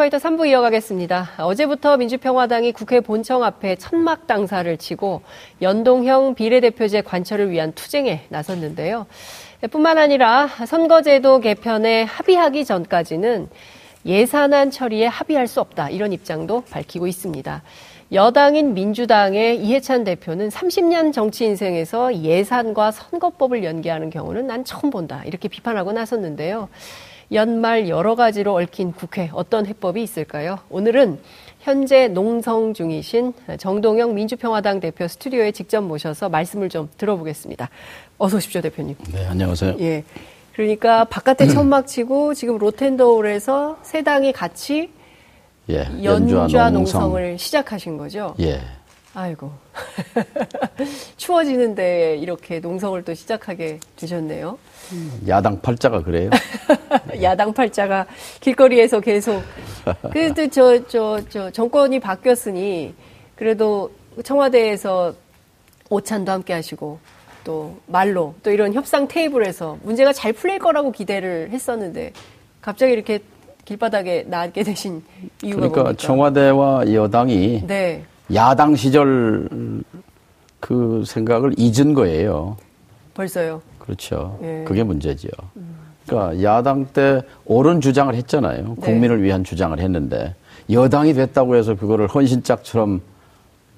이슈파이터 3부 이어가겠습니다. 어제부터 민주평화당이 국회 본청 앞에 천막 당사를 치고 연동형 비례대표제 관철을 위한 투쟁에 나섰는데요. 뿐만 아니라 선거제도 개편에 합의하기 전까지는 예산안 처리에 합의할 수 없다. 이런 입장도 밝히고 있습니다. 여당인 민주당의 이해찬 대표는 30년 정치 인생에서 예산과 선거법을 연계하는 경우는 난 처음 본다. 이렇게 비판하고 나섰는데요. 연말 여러 가지로 얽힌 국회 어떤 해법이 있을까요? 오늘은 현재 농성 중이신 정동영 민주평화당 대표 스튜디오에 직접 모셔서 말씀을 좀 들어보겠습니다. 어서 오십시오, 대표님. 네, 안녕하세요. 예. 그러니까 바깥에 천막 치고 지금 로텐더홀에서 세 당이 같이 예, 연좌, 연좌 농성. 농성을 시작하신 거죠? 예. 아이고. 추워지는데 이렇게 농성을 또 시작하게 되셨네요. 야당 팔자가 그래요. 야당 팔자가 길거리에서 계속. 그래도 저, 저, 저, 정권이 바뀌었으니 그래도 청와대에서 오찬도 함께 하시고 또 말로 또 이런 협상 테이블에서 문제가 잘 풀릴 거라고 기대를 했었는데 갑자기 이렇게 길바닥에 나게 되신 이유가 그러니까 뭡니까? 청와대와 여당이 네. 야당 시절 그 생각을 잊은 거예요. 벌써요. 그렇죠. 예. 그게 문제죠. 그러니까 야당 때 옳은 주장을 했잖아요. 네. 국민을 위한 주장을 했는데 여당이 됐다고 해서 그거를 헌신짝처럼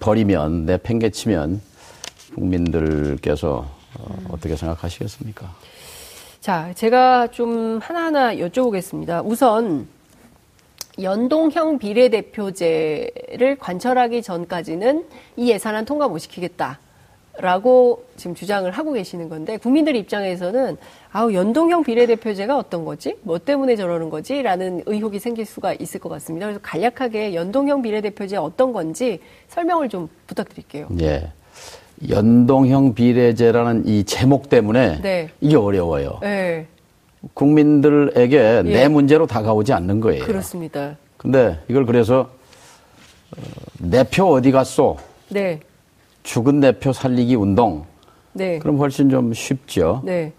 버리면 내 팽개치면 국민들께서 어, 어떻게 생각하시겠습니까? 자, 제가 좀 하나하나 여쭤보겠습니다. 우선 연동형 비례대표제를 관철하기 전까지는 이 예산안 통과 못 시키겠다. 라고 지금 주장을 하고 계시는 건데 국민들 입장에서는 아우 연동형 비례대표제가 어떤 거지? 뭐 때문에 저러는 거지? 라는 의혹이 생길 수가 있을 것 같습니다. 그래서 간략하게 연동형 비례대표제 어떤 건지 설명을 좀 부탁드릴게요. 예. 연동형 비례제라는 이 제목 때문에 네. 이게 어려워요. 네. 국민들에게 예. 내 문제로 다가오지 않는 거예요. 그렇습니다. 근데 이걸 그래서 어, 내표 어디 갔소? 네. 죽은 내 표 살리기 운동. 네. 그럼 훨씬 좀 쉽죠. 네.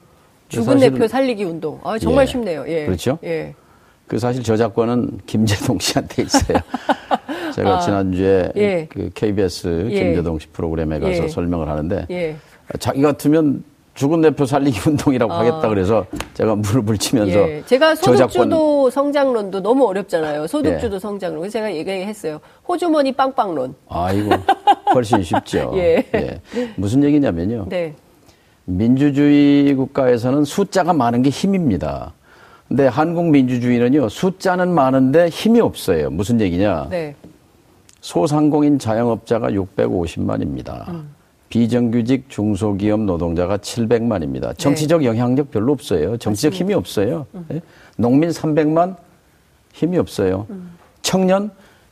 죽은 내 표 살리기 운동. 아, 정말 예. 쉽네요. 예. 그렇죠? 예. 그 사실 저작권은 김재동 씨한테 있어요. 제가 아, 지난주에 예. 그 KBS 예. 김재동 씨 프로그램에 가서 예. 설명을 하는데 예. 자기 같으면 죽은 대표 살리기 운동이라고 아. 하겠다 그래서 제가 무릎을 치면서 예. 제가 소득주도 저작권... 성장론도 너무 어렵잖아요. 소득주도 예. 성장론. 그래서 제가 얘기했어요. 호주머니 빵빵론. 아이고 훨씬 쉽죠. 예. 예. 무슨 얘기냐면요. 네. 민주주의 국가에서는 숫자가 많은 게 힘입니다. 근데 한국 민주주의는요 숫자는 많은데 힘이 없어요. 무슨 얘기냐? 네. 소상공인 자영업자가 650만입니다. 음. 비정규직 중소기업 노동자가 700만입니다. 정치적 네. 영향력 별로 없어요. 정치적 맞습니다. 힘이 없어요. 음. 네? 농민 300만 힘이 없어요. 음. 청년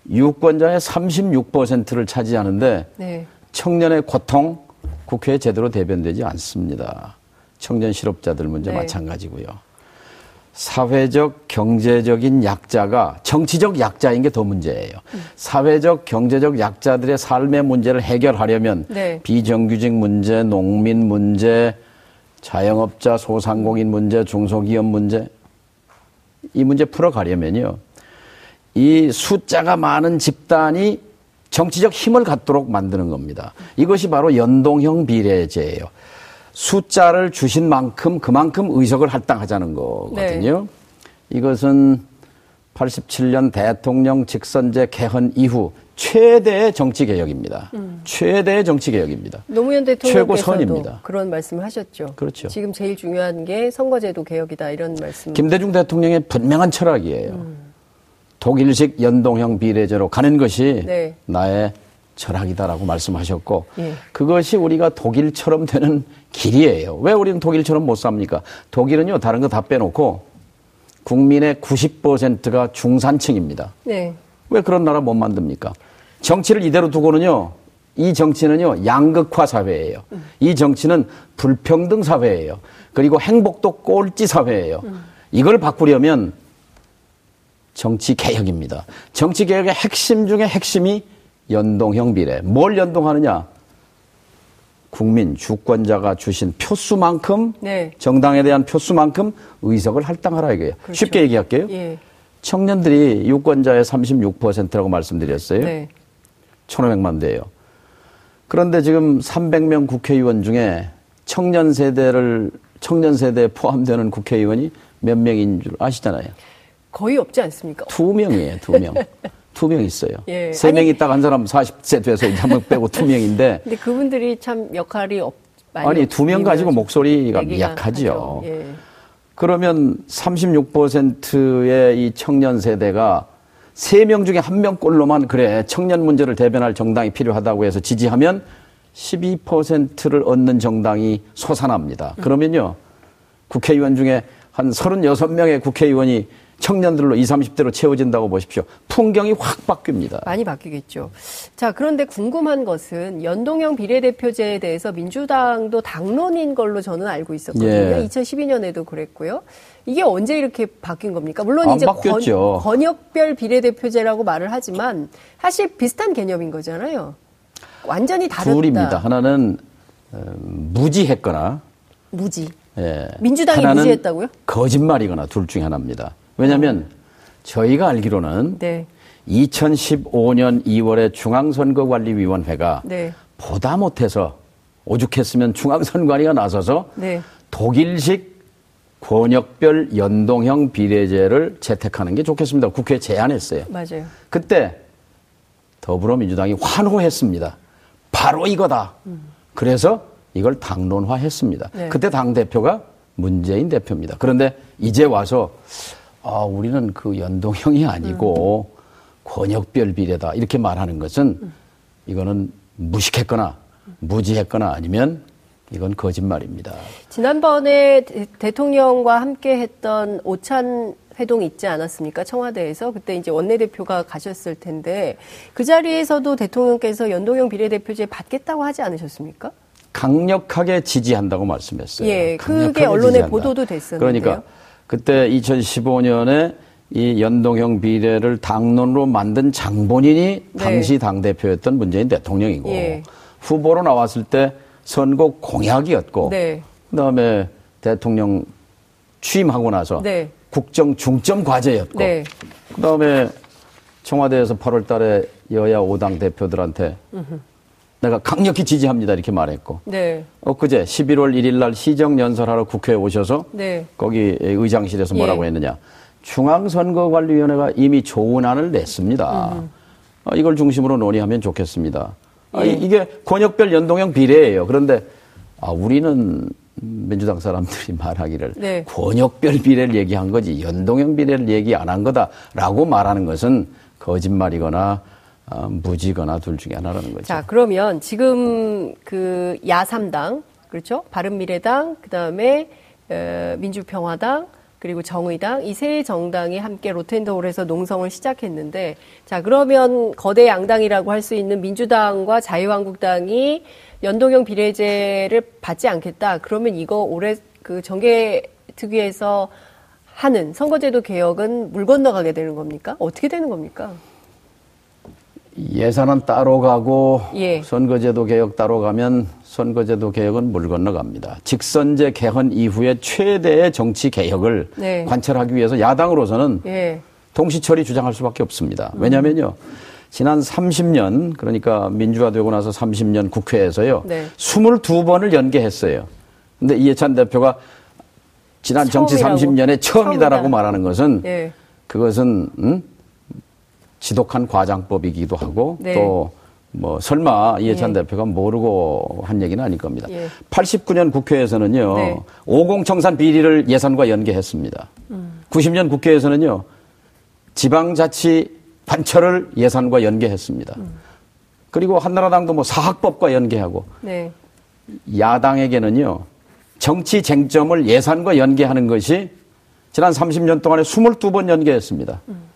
유권자의 36%를 차지하는데 네. 청년의 고통 국회에 제대로 대변되지 않습니다. 청년 실업자들 문제 네. 마찬가지고요. 사회적 경제적인 약자가 정치적 약자인 게 더 문제예요. 음. 사회적 경제적 약자들의 삶의 문제를 해결하려면 네. 비정규직 문제, 농민 문제, 자영업자, 소상공인 문제, 중소기업 문제 이 문제 풀어가려면요. 이 숫자가 많은 집단이 정치적 힘을 갖도록 만드는 겁니다. 이것이 바로 연동형 비례제예요. 숫자를 주신 만큼 그만큼 의석을 할당하자는 거거든요. 네. 이것은 87년 대통령 직선제 개헌 이후 최대의 정치 개혁입니다. 음. 최대의 정치 개혁입니다. 노무현 대통령께서도 그런 말씀을 하셨죠. 그렇죠. 지금 제일 중요한 게 선거제도 개혁이다 이런 말씀. 김대중 대통령의 분명한 철학이에요. 음. 독일식 연동형 비례제로 가는 것이 네. 나의 철학이다라고 말씀하셨고 예. 그것이 우리가 독일처럼 되는 길이에요. 왜 우리는 독일처럼 못 삽니까? 독일은요 다른 거 다 빼놓고 국민의 90%가 중산층입니다. 네. 왜 그런 나라 못 만듭니까? 정치를 이대로 두고는요 이 정치는요 양극화 사회예요. 음. 이 정치는 불평등 사회예요. 그리고 행복도 꼴찌 사회예요. 음. 이걸 바꾸려면 정치 개혁입니다. 정치 개혁의 핵심 중에 핵심이 연동형 비례. 뭘 연동하느냐? 국민 주권자가 주신 표수만큼 네. 정당에 대한 표수만큼 의석을 할당하라 이거예요. 그렇죠. 쉽게 얘기할게요. 예. 청년들이 유권자의 36%라고 말씀드렸어요. 네. 1,500만 대예요. 그런데 지금 300명 국회의원 중에 청년 세대를 청년 세대에 포함되는 국회의원이 몇 명인 줄 아시잖아요. 거의 없지 않습니까? 두 명이에요, 두 명. 두명 있어요. 예. 세명 있다가 한 사람 40세 돼서 이제 한 명 빼고 두 명인데. 근데 그분들이 참 역할이 없, 아니, 두 명 가지고 목소리가 약하죠. 예. 그러면 36%의 이 청년 세대가 세 명 중에 한 명꼴로만 그래 청년 문제를 대변할 정당이 필요하다고 해서 지지하면 12%를 얻는 정당이 솟아납니다. 그러면요 국회의원 중에 한 36명의 국회의원이 청년들로 20, 30대로 채워진다고 보십시오. 풍경이 확 바뀝니다. 많이 바뀌겠죠. 자, 그런데 궁금한 것은 연동형 비례대표제에 대해서 민주당도 당론인 걸로 저는 알고 있었거든요. 예. 2012년에도 그랬고요. 이게 언제 이렇게 바뀐 겁니까? 물론 이제 권, 권역별 비례대표제라고 말을 하지만 사실 비슷한 개념인 거잖아요. 완전히 다르다. 둘입니다. 하나는 어, 무지했거나 무지. 예. 민주당이 무지했다고요? 거짓말이거나 둘 중에 하나입니다. 왜냐하면 저희가 알기로는 네. 2015년 2월에 중앙선거관리위원회가 네. 보다 못해서 오죽했으면 중앙선관위가 나서서 네. 독일식 권역별 연동형 비례제를 채택하는 게 좋겠습니다. 국회에 제안했어요. 맞아요. 그때 더불어민주당이 환호했습니다. 바로 이거다. 음. 그래서 이걸 당론화했습니다. 네. 그때 당 대표가 문재인 대표입니다. 그런데 이제 와서 아, 우리는 그 연동형이 아니고 음. 권역별 비례다. 이렇게 말하는 것은 음. 이거는 무식했거나 무지했거나 아니면 이건 거짓말입니다. 지난번에 대, 통령과 함께 했던 오찬 회동 있지 않았습니까? 청와대에서. 그때 이제 원내대표가 가셨을 텐데 그 자리에서도 대통령께서 연동형 비례대표제 받겠다고 하지 않으셨습니까? 강력하게 지지한다고 말씀했어요. 예, 그게 언론에 지지한다. 보도도 됐었는데요. 그러니까 그때 2015년에 이 연동형 비례를 당론으로 만든 장본인이 네. 당시 당대표였던 문재인 대통령이고 예. 후보로 나왔을 때 선거 공약이었고 네. 그다음에 대통령 취임하고 나서 네. 국정 중점 과제였고 네. 그다음에 청와대에서 8월 달에 여야 5당 대표들한테. 내가 강력히 지지합니다 이렇게 말했고 네. 엊그제 11월 1일 날 시정 연설하러 국회에 오셔서 네. 거기 의장실에서 뭐라고 예. 했느냐 중앙선거관리위원회가 이미 조은안을 냈습니다. 음. 이걸 중심으로 논의하면 좋겠습니다. 아, 예. 이게 권역별 연동형 비례예요. 그런데 아, 우리는 민주당 사람들이 말하기를 네. 권역별 비례를 얘기한 거지 연동형 비례를 얘기 안 한 거다라고 말하는 것은 거짓말이거나 어, 무지거나 둘 중에 하나라는 거죠. 자, 그러면 지금 그 야삼당 그렇죠? 바른미래당 그 다음에 어, 민주평화당 그리고 정의당 이 세 정당이 함께 로텐더홀에서 농성을 시작했는데 자 그러면 거대 양당이라고 할 수 있는 민주당과 자유한국당이 연동형 비례제를 받지 않겠다 그러면 이거 올해 그 정계 특위에서 하는 선거제도 개혁은 물 건너가게 되는 겁니까? 어떻게 되는 겁니까? 예산은 따로 가고 예. 선거제도 개혁 따로 가면 선거제도 개혁은 물 건너갑니다. 직선제 개헌 이후에 최대의 정치 개혁을 네. 관철하기 위해서 야당으로서는 예. 동시처리 주장할 수밖에 없습니다. 왜냐하면요. 지난 30년 그러니까 민주화되고 나서 30년 국회에서요. 네. 22번을 연계했어요. 근데 이해찬 대표가 지난 정치 30년에 처음이다라고 처음이다. 말하는 것은 예. 그것은 음? 지독한 과장법이기도 하고 네. 또뭐 설마 이해찬 예. 대표가 모르고 한 얘기는 아닐 겁니다. 예. 89년 국회에서는요. 네. 50 청산 비리를 예산과 연계했습니다. 음. 90년 국회에서는요. 지방자치 관철을 예산과 연계했습니다. 음. 그리고 한나라당도 뭐 사학법과 연계하고 네. 야당에게는요. 정치 쟁점을 예산과 연계하는 것이 지난 30년 동안에 22번 연계했습니다. 음.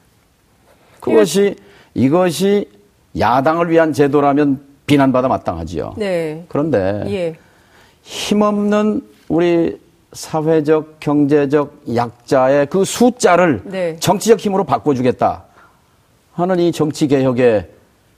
그것이 이것이 야당을 위한 제도라면 비난받아 마땅하지요. 네. 그런데 예. 힘없는 우리 사회적, 경제적 약자의 그 숫자를 네. 정치적 힘으로 바꿔주겠다 하는 이 정치 개혁의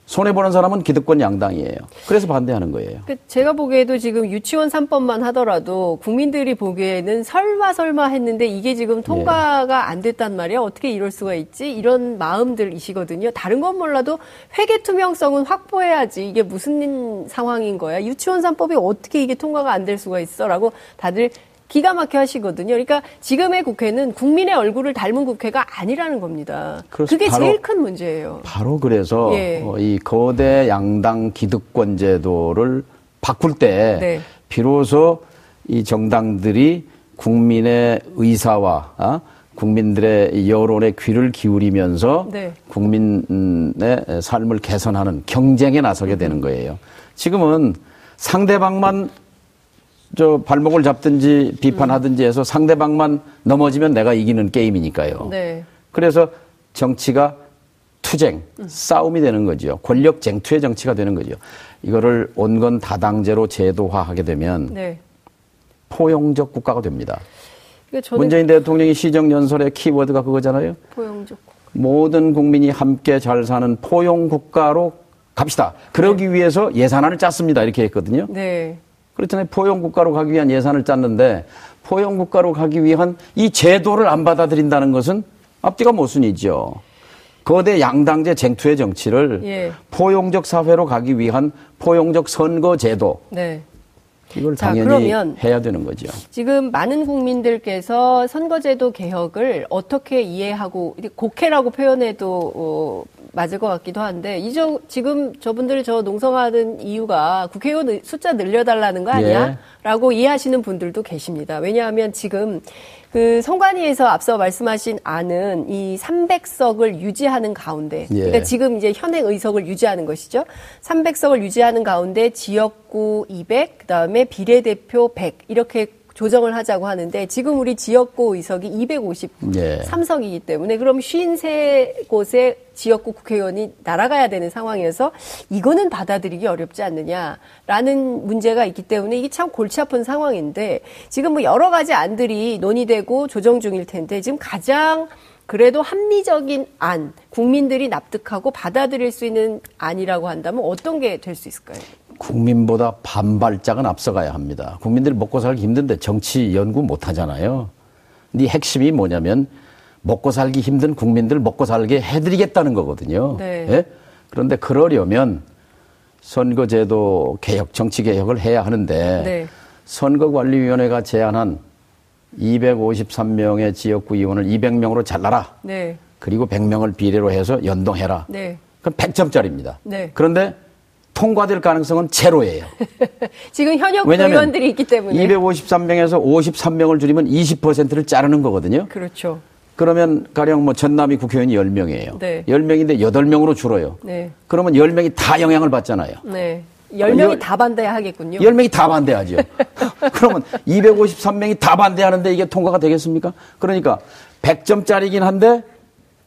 손해 보는 사람은 기득권 양당이에요. 그래서 반대하는 거예요. 그 제가 보기에도 지금 유치원 3법만 하더라도 국민들이 보기에는 설마 설마 했는데 이게 지금 통과가 예. 안 됐단 말이야. 어떻게 이럴 수가 있지? 이런 마음들이시거든요. 다른 건 몰라도 회계 투명성은 확보해야지. 이게 무슨 상황인 거야? 유치원 3법이 어떻게 이게 통과가 안 될 수가 있어? 라고 다들 기가 막혀 하시거든요. 그러니까 지금의 국회는 국민의 얼굴을 닮은 국회가 아니라는 겁니다. 그게 바로, 제일 큰 문제예요. 바로 그래서 예. 어, 이 거대 양당 기득권 제도를 바꿀 때 네. 비로소 이 정당들이 국민의 의사와 어? 국민들의 여론에 귀를 기울이면서 네. 국민의 삶을 개선하는 경쟁에 나서게 되는 거예요. 지금은 상대방만 저 발목을 잡든지 비판하든지 해서 상대방만 넘어지면 내가 이기는 게임이니까요. 네. 그래서 정치가 투쟁, 음. 싸움이 되는 거죠. 권력 쟁투의 정치가 되는 거죠. 이거를 온건 다당제로 제도화하게 되면 네. 포용적 국가가 됩니다. 문재인 대통령이 시정 연설의 키워드가 그거잖아요. 포용적. 모든 국민이 함께 잘 사는 포용 국가로 갑시다. 그러기 네. 위해서 예산안을 짰습니다. 이렇게 했거든요. 네. 그렇잖아요. 포용국가로 가기 위한 예산을 짰는데 포용국가로 가기 위한 이 제도를 안 받아들인다는 것은 앞뒤가 모순이죠. 거대 양당제 쟁투의 정치를 예. 포용적 사회로 가기 위한 포용적 선거 제도. 네. 이걸 당연히 자, 해야 되는 거죠. 지금 많은 국민들께서 선거제도 개혁을 어떻게 이해하고 곡해라고 표현해도 어, 맞을 것 같기도 한데 이저 지금 저분들 저 농성하는 이유가 국회의원 숫자 늘려달라는 거 아니야? 예. 라고 이해하시는 분들도 계십니다. 왜냐하면 지금 그 선관위에서 앞서 말씀하신 안은 이 300석을 유지하는 가운데, 예. 그러니까 지금 이제 현행 의석을 유지하는 것이죠. 300석을 유지하는 가운데 지역구 200, 그다음에 비례대표 100 이렇게 조정을 하자고 하는데 지금 우리 지역구 의석이 253석이기 예. 때문에 그럼 53곳의 지역구 국회의원이 날아가야 되는 상황이어서 이거는 받아들이기 어렵지 않느냐라는 문제가 있기 때문에 이게 참 골치 아픈 상황인데 지금 뭐 여러 가지 안들이 논의되고 조정 중일 텐데 지금 가장 그래도 합리적인 안, 국민들이 납득하고 받아들일 수 있는 안이라고 한다면 어떤 게 될 수 있을까요? 국민보다 반발짝은 앞서가야 합니다. 국민들 먹고 살기 힘든데 정치 연구 못 하잖아요. 네 핵심이 뭐냐면 먹고 살기 힘든 국민들 먹고 살게 해드리겠다는 거거든요. 네. 예? 그런데 그러려면 선거제도 개혁, 정치 개혁을 해야 하는데 네. 선거관리위원회가 제안한 253명의 지역구 의원을 200명으로 잘라라. 네. 그리고 100명을 비례로 해서 연동해라. 네. 그럼 100점짜리입니다. 그런데 통과될 가능성은 제로예요. 지금 현역 의원들이 있기 때문에 253명에서 53명을 줄이면 20%를 자르는 거거든요. 그렇죠. 그러면 가령 뭐 전남이 국회의원이 10명이에요. 네. 10명인데 8명으로 줄어요. 네. 그러면 10명이 다 영향을 받잖아요. 네. 10명이 열, 다 반대하겠군요. 10명이 다 반대하죠. 그러면 253명이 다 반대하는데 이게 통과가 되겠습니까? 그러니까 100점짜리긴 한데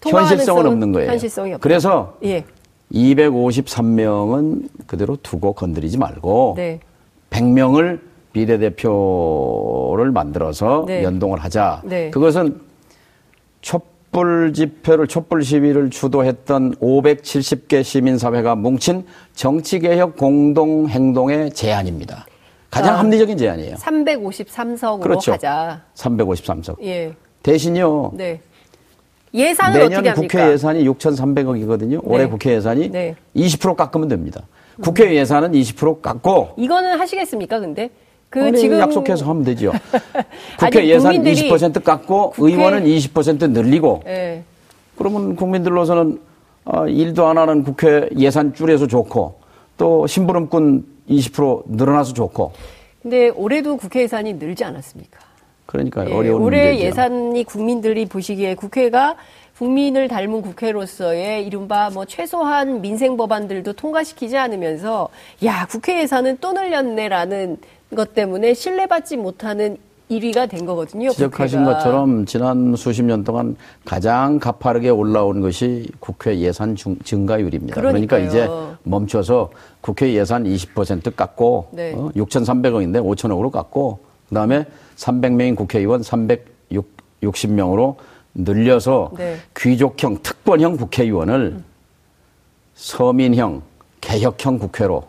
현실성은 없는 거예요. 현실성이 없다. 그래서 예. 253명은 그대로 두고 건드리지 말고 네. 100명을 비례대표를 만들어서 네. 연동을 하자. 네. 그것은 촛불 집회를 촛불 시위를 주도했던 570개 시민사회가 뭉친 정치개혁 공동행동의 제안입니다. 가장 아, 합리적인 제안이에요. 353석으로 그렇죠. 하자. 353석. 예. 대신요. 네. 예산을 내년 어떻게 합니까? 국회 예산이 6,300억이거든요. 네. 올해 국회 예산이 네. 20% 깎으면 됩니다. 국회 예산은 20% 깎고 이거는 하시겠습니까? 근데 그 아니, 지금 약속해서 하면 되죠. 국회 아니, 예산 20% 깎고 국회... 의원은 20% 늘리고 네. 그러면 국민들로서는 어, 일도 안 하는 국회 예산 줄여서 좋고 또 심부름꾼 20% 늘어나서 좋고. 근데 올해도 국회 예산이 늘지 않았습니까? 그러니까 예, 어려운 올해 문제죠. 예산이 국민들이 보시기에 국회가 국민을 닮은 국회로서의 이른바 뭐 최소한 민생 법안들도 통과시키지 않으면서 야 국회 예산은 또 늘렸네라는 것 때문에 신뢰받지 못하는 1위가 된 거거든요. 지적하신 국회가. 것처럼 지난 수십 년 동안 가장 가파르게 올라온 것이 국회 예산 증가율입니다. 그러니까요. 그러니까 이제 멈춰서 국회 예산 20% 깎고 네. 어, 6,300억인데 5천억으로 깎고 그다음에 300명인 국회의원 360명으로 늘려서 네. 귀족형 특권형 국회의원을 음. 서민형 개혁형 국회로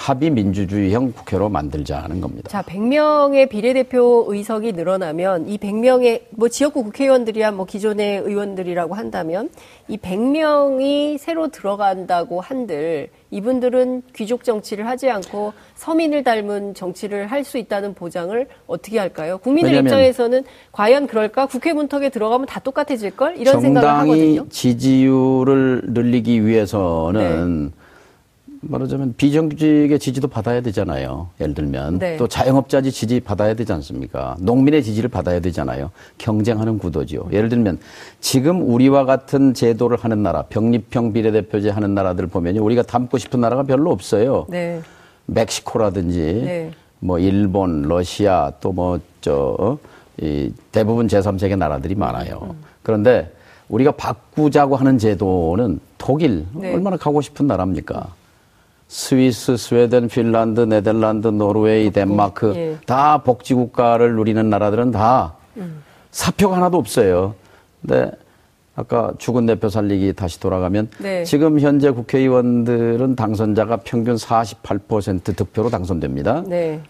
합의 민주주의형 국회로 만들자는 겁니다. 자, 100명의 비례대표 의석이 늘어나면 이 100명의 뭐 지역구 국회의원들이야 뭐 기존의 의원들이라고 한다면 이 100명이 새로 들어간다고 한들 이분들은 귀족 정치를 하지 않고 서민을 닮은 정치를 할 수 있다는 보장을 어떻게 할까요? 국민들 입장에서는 과연 그럴까? 국회 문턱에 들어가면 다 똑같아질 걸 이런 생각을 하거든요. 정당이 지지율을 늘리기 위해서는 네. 말하자면 비정규직의 지지도 받아야 되잖아요. 예를 들면 네. 또 자영업자지 지지 받아야 되지 않습니까? 농민의 지지를 받아야 되잖아요. 경쟁하는 구도지요. 예를 들면 지금 우리와 같은 제도를 하는 나라, 병립형 비례대표제 하는 나라들 보면요, 우리가 닮고 싶은 나라가 별로 없어요. 네. 멕시코라든지 네. 뭐 일본, 러시아 또 뭐 저 이 대부분 제3세계 나라들이 많아요. 음. 그런데 우리가 바꾸자고 하는 제도는 독일 네. 얼마나 가고 싶은 나라입니까? 스위스, 스웨덴, 핀란드, 네덜란드, 노르웨이, 덴마크 예. 다 복지 국가를 누리는 나라들은 다 음. 사표가 하나도 없어요. 근데 아까 죽은 대표 살리기 다시 돌아가면 네. 지금 현재 국회의원들은 당선자가 평균 48% 득표로 당선됩니다. 네.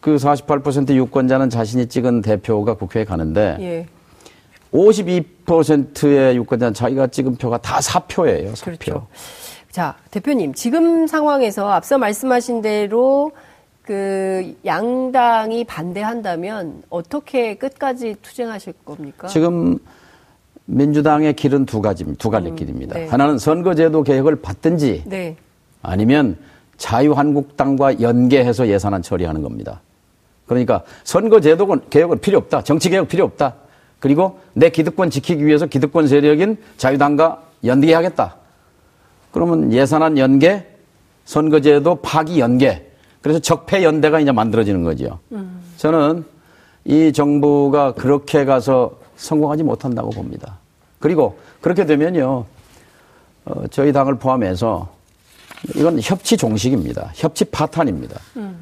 그 48% 유권자는 자신이 찍은 대표가 국회에 가는데 예. 52%의 유권자는 자기가 찍은 표가 다 사표예요. 사표. 그렇죠. 자, 대표님, 지금 상황에서 앞서 말씀하신 대로 그 양당이 반대한다면 어떻게 끝까지 투쟁하실 겁니까? 지금 민주당의 길은 두 가지, 두 갈래 음, 길입니다. 네. 하나는 선거제도 개혁을 받든지 네. 아니면 자유한국당과 연계해서 예산안 처리하는 겁니다. 그러니까 선거제도 개혁은 필요 없다. 정치개혁 필요 없다. 그리고 내 기득권 지키기 위해서 기득권 세력인 자유당과 연계하겠다. 그러면 예산안 연계, 선거제도 파기 연계, 그래서 적폐 연대가 이제 만들어지는 거죠. 음. 저는 이 정부가 그렇게 가서 성공하지 못한다고 봅니다. 그리고 그렇게 되면요, 어, 저희 당을 포함해서 이건 협치 종식입니다. 협치 파탄입니다. 음.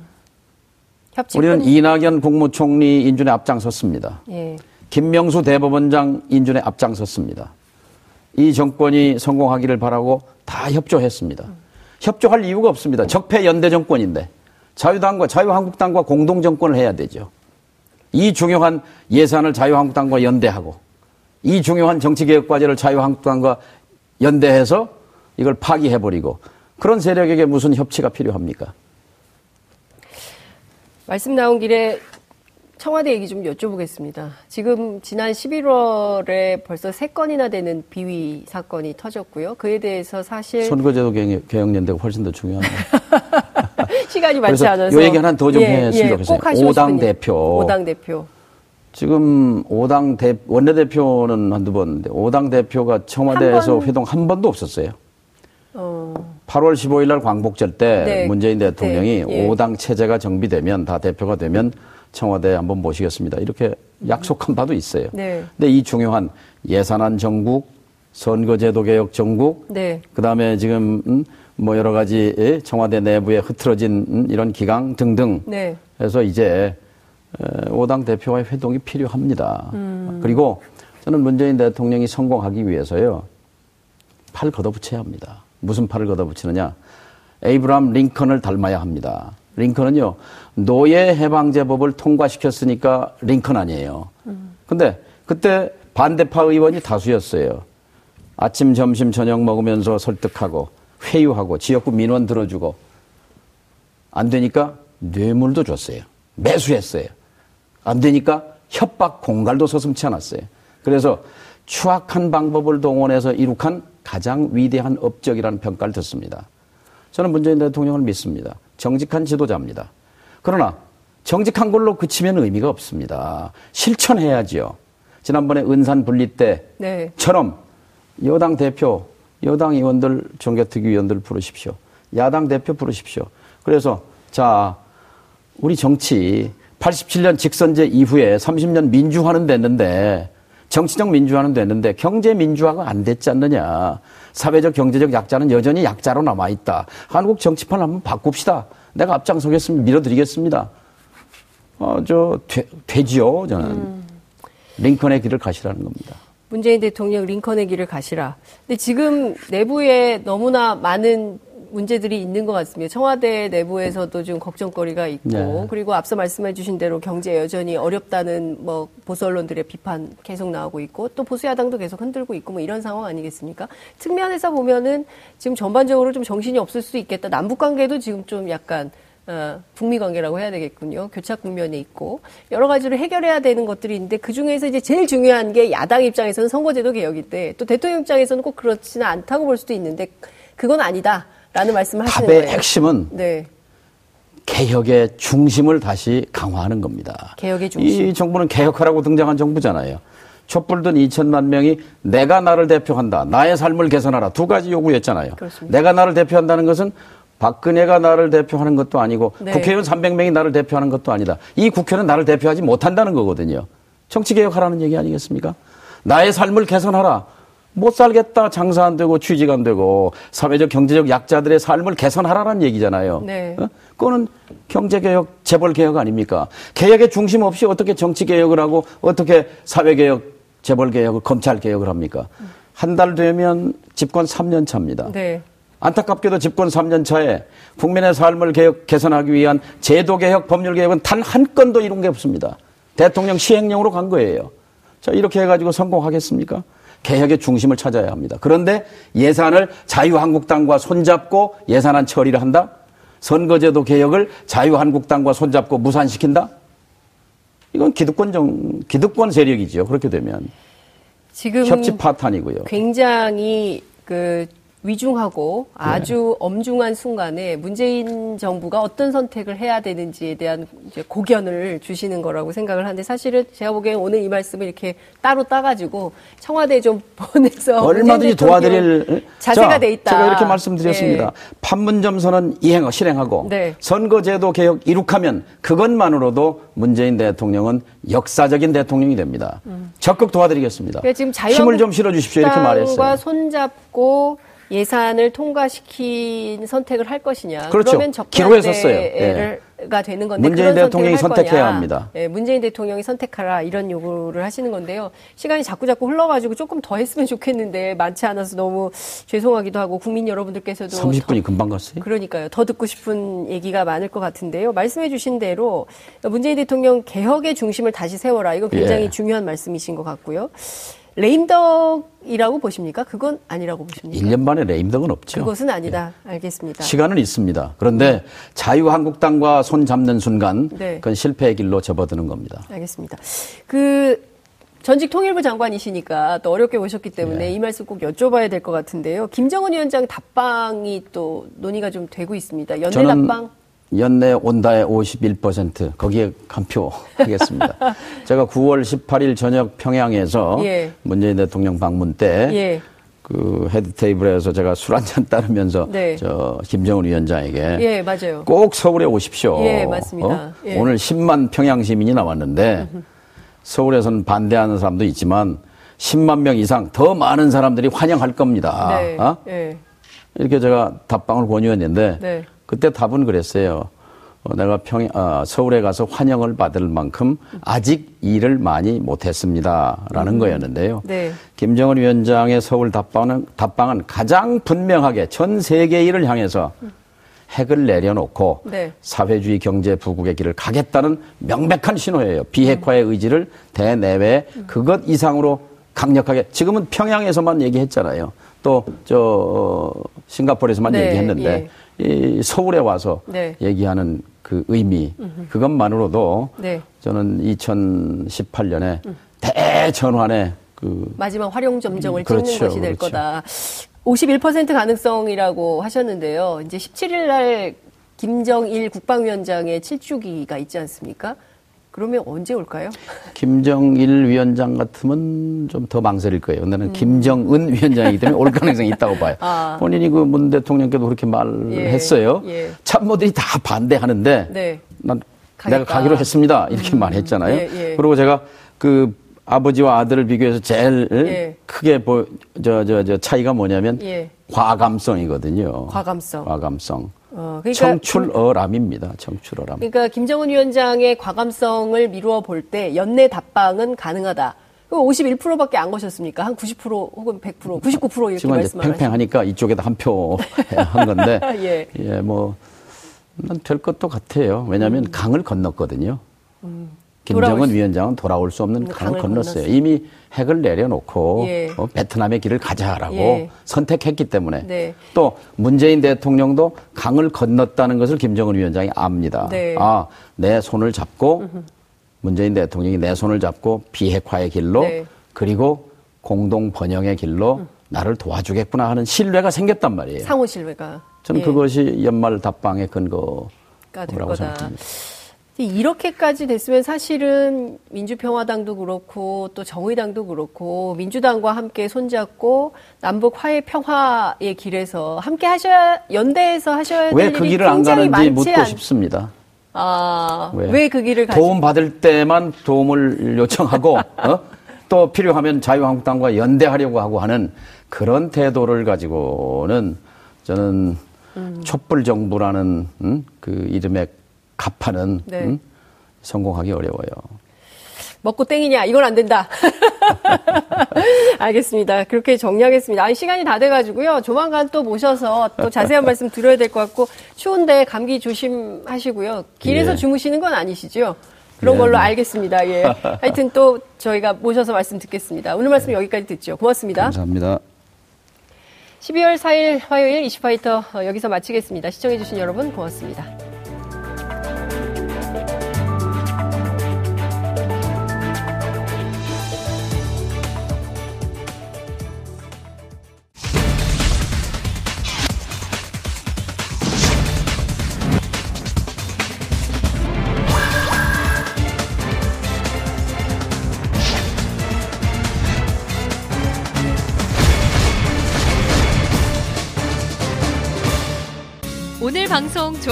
우리는 건... 이낙연 국무총리 인준에 앞장섰습니다. 예. 김명수 대법원장 인준에 앞장섰습니다. 이 정권이 성공하기를 바라고 다 협조했습니다. 협조할 이유가 없습니다. 적폐 연대 정권인데 자유당과 자유한국당과 공동 정권을 해야 되죠. 이 중요한 예산을 자유한국당과 연대하고 이 중요한 정치개혁 과제를 자유한국당과 연대해서 이걸 파기해버리고 그런 세력에게 무슨 협치가 필요합니까? 말씀 나온 길에 청와대 얘기 좀 여쭤보겠습니다. 지금 지난 11월에 벌써 세 건이나 되는 비위 사건이 터졌고요. 그에 대해서 사실 선거제도 개혁연대가 훨씬 더 중요합니다. 시간이 많지 않아서 이 얘기 하나 더좀 예, 했으면 예, 좋겠어요. 오당 대표. 오당 대표. 지금 오당 대 원내대표는 한두 번인데 오당 대표가 청와대에서 번... 회동 한 번도 없었어요. 어... 8월 15일 날 광복절 때 네. 문재인 대통령이 네. 예. 5당 체제가 정비되면 다 대표가 되면 청와대에 한번 모시겠습니다. 이렇게 약속한 바도 있어요. 네. 근데 이 중요한 예산안 정국, 선거제도 개혁 정국, 네. 그다음에 지금 음, 뭐 여러 가지 청와대 내부에 흐트러진 음, 이런 기강 등등 네. 해서 이제 5당 대표와의 회동이 필요합니다. 음. 그리고 저는 문재인 대통령이 성공하기 위해서요. 팔 걷어붙여야 합니다. 무슨 팔을 걷어붙이느냐? 에이브람 링컨을 닮아야 합니다. 링컨은요, 노예 해방제법을 통과시켰으니까 링컨 아니에요. 근데 그때 반대파 의원이 다수였어요. 아침, 점심, 저녁 먹으면서 설득하고 회유하고 지역구 민원 들어주고 안 되니까 뇌물도 줬어요. 매수했어요. 안 되니까 협박 공갈도 서슴치 않았어요. 그래서 추악한 방법을 동원해서 이룩한 가장 위대한 업적이라는 평가를 듣습니다. 저는 문재인 대통령을 믿습니다. 정직한 지도자입니다. 그러나 정직한 걸로 그치면 의미가 없습니다. 실천해야지요. 지난번에 은산 분리 때처럼 네. 여당 대표, 여당 의원들, 정개특위 의원들 부르십시오. 야당 대표 부르십시오. 그래서 자, 우리 정치 87년 직선제 이후에 30년 민주화는 됐는데 정치적 민주화는 됐는데 경제 민주화가 안 됐지 않느냐. 사회적 경제적 약자는 여전히 약자로 남아 있다. 한국 정치판 한번 바꿉시다. 내가 앞장서겠습니다. 밀어드리겠습니다. 어, 저 되, 되지요. 저는 음. 링컨의 길을 가시라는 겁니다. 문재인 대통령 링컨의 길을 가시라. 근데 지금 내부에 너무나 많은 문제들이 있는 것 같습니다. 청와대 내부에서도 좀 걱정거리가 있고 네. 그리고 앞서 말씀해주신 대로 경제 여전히 어렵다는 뭐 보수 언론들의 비판 계속 나오고 있고 또 보수 야당도 계속 흔들고 있고 뭐 이런 상황 아니겠습니까? 측면에서 보면은 지금 전반적으로 좀 정신이 없을 수 있겠다. 남북 관계도 지금 좀 약간 어, 북미 관계라고 해야 되겠군요. 교착 국면에 있고 여러 가지로 해결해야 되는 것들이 있는데 그 중에서 이제 제일 중요한 게 야당 입장에서는 선거제도 개혁인데 또 대통령 입장에서는 꼭 그렇지는 않다고 볼 수도 있는데 그건 아니다 라는 말씀을 하시는 거예요. 답의 핵심은 네. 개혁의 중심을 다시 강화하는 겁니다. 개혁의 중심. 이 정부는 개혁하라고 등장한 정부잖아요. 촛불 든 2천만 명이 내가 나를 대표한다. 나의 삶을 개선하라. 두 가지 요구였잖아요. 그렇습니다. 내가 나를 대표한다는 것은 박근혜가 나를 대표하는 것도 아니고 네. 국회의원 300명이 나를 대표하는 것도 아니다. 이 국회는 나를 대표하지 못한다는 거거든요. 정치 개혁하라는 얘기 아니겠습니까? 나의 삶을 개선하라. 못 살겠다. 장사 안 되고 취직 안 되고 사회적 경제적 약자들의 삶을 개선하라는 얘기잖아요. 네. 어? 그거는 경제 개혁, 재벌 개혁 아닙니까? 개혁의 중심 없이 어떻게 정치 개혁을 하고 어떻게 사회 개혁, 재벌 개혁을, 검찰 개혁을 합니까? 한 달 되면 집권 3년 차입니다. 네. 안타깝게도 집권 3년 차에 국민의 삶을 개혁, 개선하기 위한 제도 개혁, 법률 개혁은 단 한 건도 이룬 게 없습니다. 대통령 시행령으로 간 거예요. 자, 이렇게 해가지고 성공하겠습니까? 개혁의 중심을 찾아야 합니다. 그런데 예산을 자유한국당과 손잡고 예산안 처리를 한다? 선거제도 개혁을 자유한국당과 손잡고 무산시킨다? 이건 기득권 정, 기득권 세력이죠. 그렇게 되면. 지금 협치 파탄이고요. 굉장히 그 위중하고 아주 네. 엄중한 순간에 문재인 정부가 어떤 선택을 해야 되는지에 대한 이제 고견을 주시는 거라고 생각을 하는데 사실은 제가 보기엔 오늘 이 말씀을 이렇게 따로 따가지고 청와대에 좀 보내서 얼마든지 도와드릴 자세가 자, 돼 있다. 제가 이렇게 말씀드렸습니다. 네. 판문점 선언 이행 실행하고 네. 선거제도 개혁 이룩하면 그것만으로도 문재인 대통령은 역사적인 대통령이 됩니다. 음. 적극 도와드리겠습니다. 그러니까 지금 힘을 좀 실어주십시오 이렇게 말했어요. 손잡고 예산을 통과시킨 선택을 할 것이냐. 그렇죠. 그러면 기록했었어요. 예. 가 되는 건데 문재인 대통령이 선택해야 합니다. 예, 문재인 대통령이 선택하라 이런 요구를 하시는 건데요. 시간이 자꾸 자꾸 흘러가지고 조금 더 했으면 좋겠는데 많지 않아서 너무 죄송하기도 하고 국민 여러분들께서도 30분이 더, 금방 갔어요. 그러니까요. 더 듣고 싶은 얘기가 많을 것 같은데요. 말씀해주신 대로 문재인 대통령 개혁의 중심을 다시 세워라. 이거 굉장히 예. 중요한 말씀이신 것 같고요. 레임덕이라고 보십니까? 그건 아니라고 보십니까? 1년 만에 레임덕은 없죠. 그것은 아니다. 예. 알겠습니다. 시간은 있습니다. 그런데 네. 자유한국당과 손 잡는 순간 네. 그건 실패의 길로 접어드는 겁니다. 알겠습니다. 그 전직 통일부 장관이시니까 또 어렵게 오셨기 때문에 네. 이 말씀 꼭 여쭤봐야 될 것 같은데요. 김정은 위원장 답방이 또 논의가 좀 되고 있습니다. 연내 답방? 연내 온다에 51% 거기에 한 표 하겠습니다. 제가 9월 18일 저녁 평양에서 예. 문재인 대통령 방문 때 예. 그 head table에서 제가 술 한 잔 따르면서 네. 저 김정은 위원장에게 예, 맞아요. 꼭 서울에 오십시오. 예, 맞습니다. 어? 예. 오늘 10만 평양 시민이 나왔는데 서울에서는 반대하는 사람도 있지만 10만 명 이상 더 많은 사람들이 환영할 겁니다. 네. 어? 예. 이렇게 제가 답방을 권유했는데 네. 그때 답은 그랬어요. 어, 내가 평, 어, 서울에 가서 환영을 받을 만큼 아직 일을 많이 못했습니다 라는 음. 거였는데요. 네. 김정은 위원장의 서울 답방은, 답방은 가장 분명하게 전 세계 일을 향해서 핵을 내려놓고 네. 사회주의 경제 부국의 길을 가겠다는 명백한 신호예요. 비핵화의 의지를 대내외 그것 이상으로 강력하게 지금은 평양에서만 얘기했잖아요. 또저 어, 싱가포르에서만 네, 얘기했는데 예. 이 서울에 와서 네. 얘기하는 그 의미 음흠. 그것만으로도 네. 저는 2018년에 음. 대전환의 그 마지막 활용 점정을 그렇죠, 찍는 것이 될 그렇죠. 거다. 51% 가능성이라고 하셨는데요. 이제 17일 날 김정일 국방위원장의 7주기가 있지 않습니까? 그러면 언제 올까요? 김정일 위원장 같으면 좀 더 망설일 거예요. 나는 음. 김정은 위원장이기 때문에 올 가능성이 있다고 봐요. 아. 본인이 그 문 대통령께도 그렇게 말했어요. 예. 예. 참모들이 다 반대하는데 네. 난 가겠다. 내가 가기로 했습니다. 이렇게 음. 말했잖아요. 예, 예, 그리고 제가 그 아버지와 아들을 비교해서 제일 예. 크게 보, 저, 저, 저 차이가 뭐냐면 예. 과감성이거든요. 과감성. 과감성. 어, 그러니까 청출어람입니다. 청출어람. 그러니까 김정은 위원장의 과감성을 미루어 볼 때 연내 답방은 가능하다. 그럼 51%밖에 안 거셨습니까? 한 90% 혹은 100%, 99% 이렇게 지금 이제 팽팽하니까 이쪽에다 한 표 한 건데 예. 예, 뭐 난 될 것도 같아요. 왜냐하면 음. 강을 건넜거든요. 음. 김정은 수... 위원장은 돌아올 수 없는 강을, 강을 건넜어요. 건넜어요. 이미 핵을 내려놓고 예. 어, 베트남의 길을 가자라고 예. 선택했기 때문에 네. 또 문재인 대통령도 강을 건넜다는 것을 김정은 위원장이 압니다. 네. 아, 내 손을 잡고 문재인 대통령이 내 손을 잡고 비핵화의 길로 네. 그리고 공동 번영의 길로 음. 나를 도와주겠구나 하는 신뢰가 생겼단 말이에요. 상호 신뢰가. 저는 예. 그것이 연말 답방의 근거라고 생각합니다. 이렇게까지 됐으면 사실은 민주평화당도 그렇고 또 정의당도 그렇고 민주당과 함께 손잡고 남북 화해 평화의 길에서 함께 하셔야 연대해서 하셔야 될 왜 그 길을 안 가는지 묻고 않... 싶습니다. 아, 왜 그 길을 가지? 도움 받을 때만 도움을 요청하고 어? 또 필요하면 자유한국당과 연대하려고 하고 하는 그런 태도를 가지고는 저는 음. 촛불 정부라는 음? 그 이름에 갑하는 네. 음? 성공하기 어려워요. 먹고 땡이냐 이건 안 된다. 알겠습니다. 그렇게 정리하겠습니다. 아니 시간이 다 돼가지고요. 조만간 또 모셔서 또 자세한 말씀 드려야 될 것 같고 추운데 감기 조심하시고요. 길에서 예. 주무시는 건 아니시죠? 그런 예. 걸로 알겠습니다. 예. 하여튼 또 저희가 모셔서 말씀 듣겠습니다. 오늘 말씀 여기까지 듣죠. 고맙습니다. 감사합니다. 12월 4일 화요일 이슈파이터 여기서 마치겠습니다. 시청해주신 여러분 고맙습니다.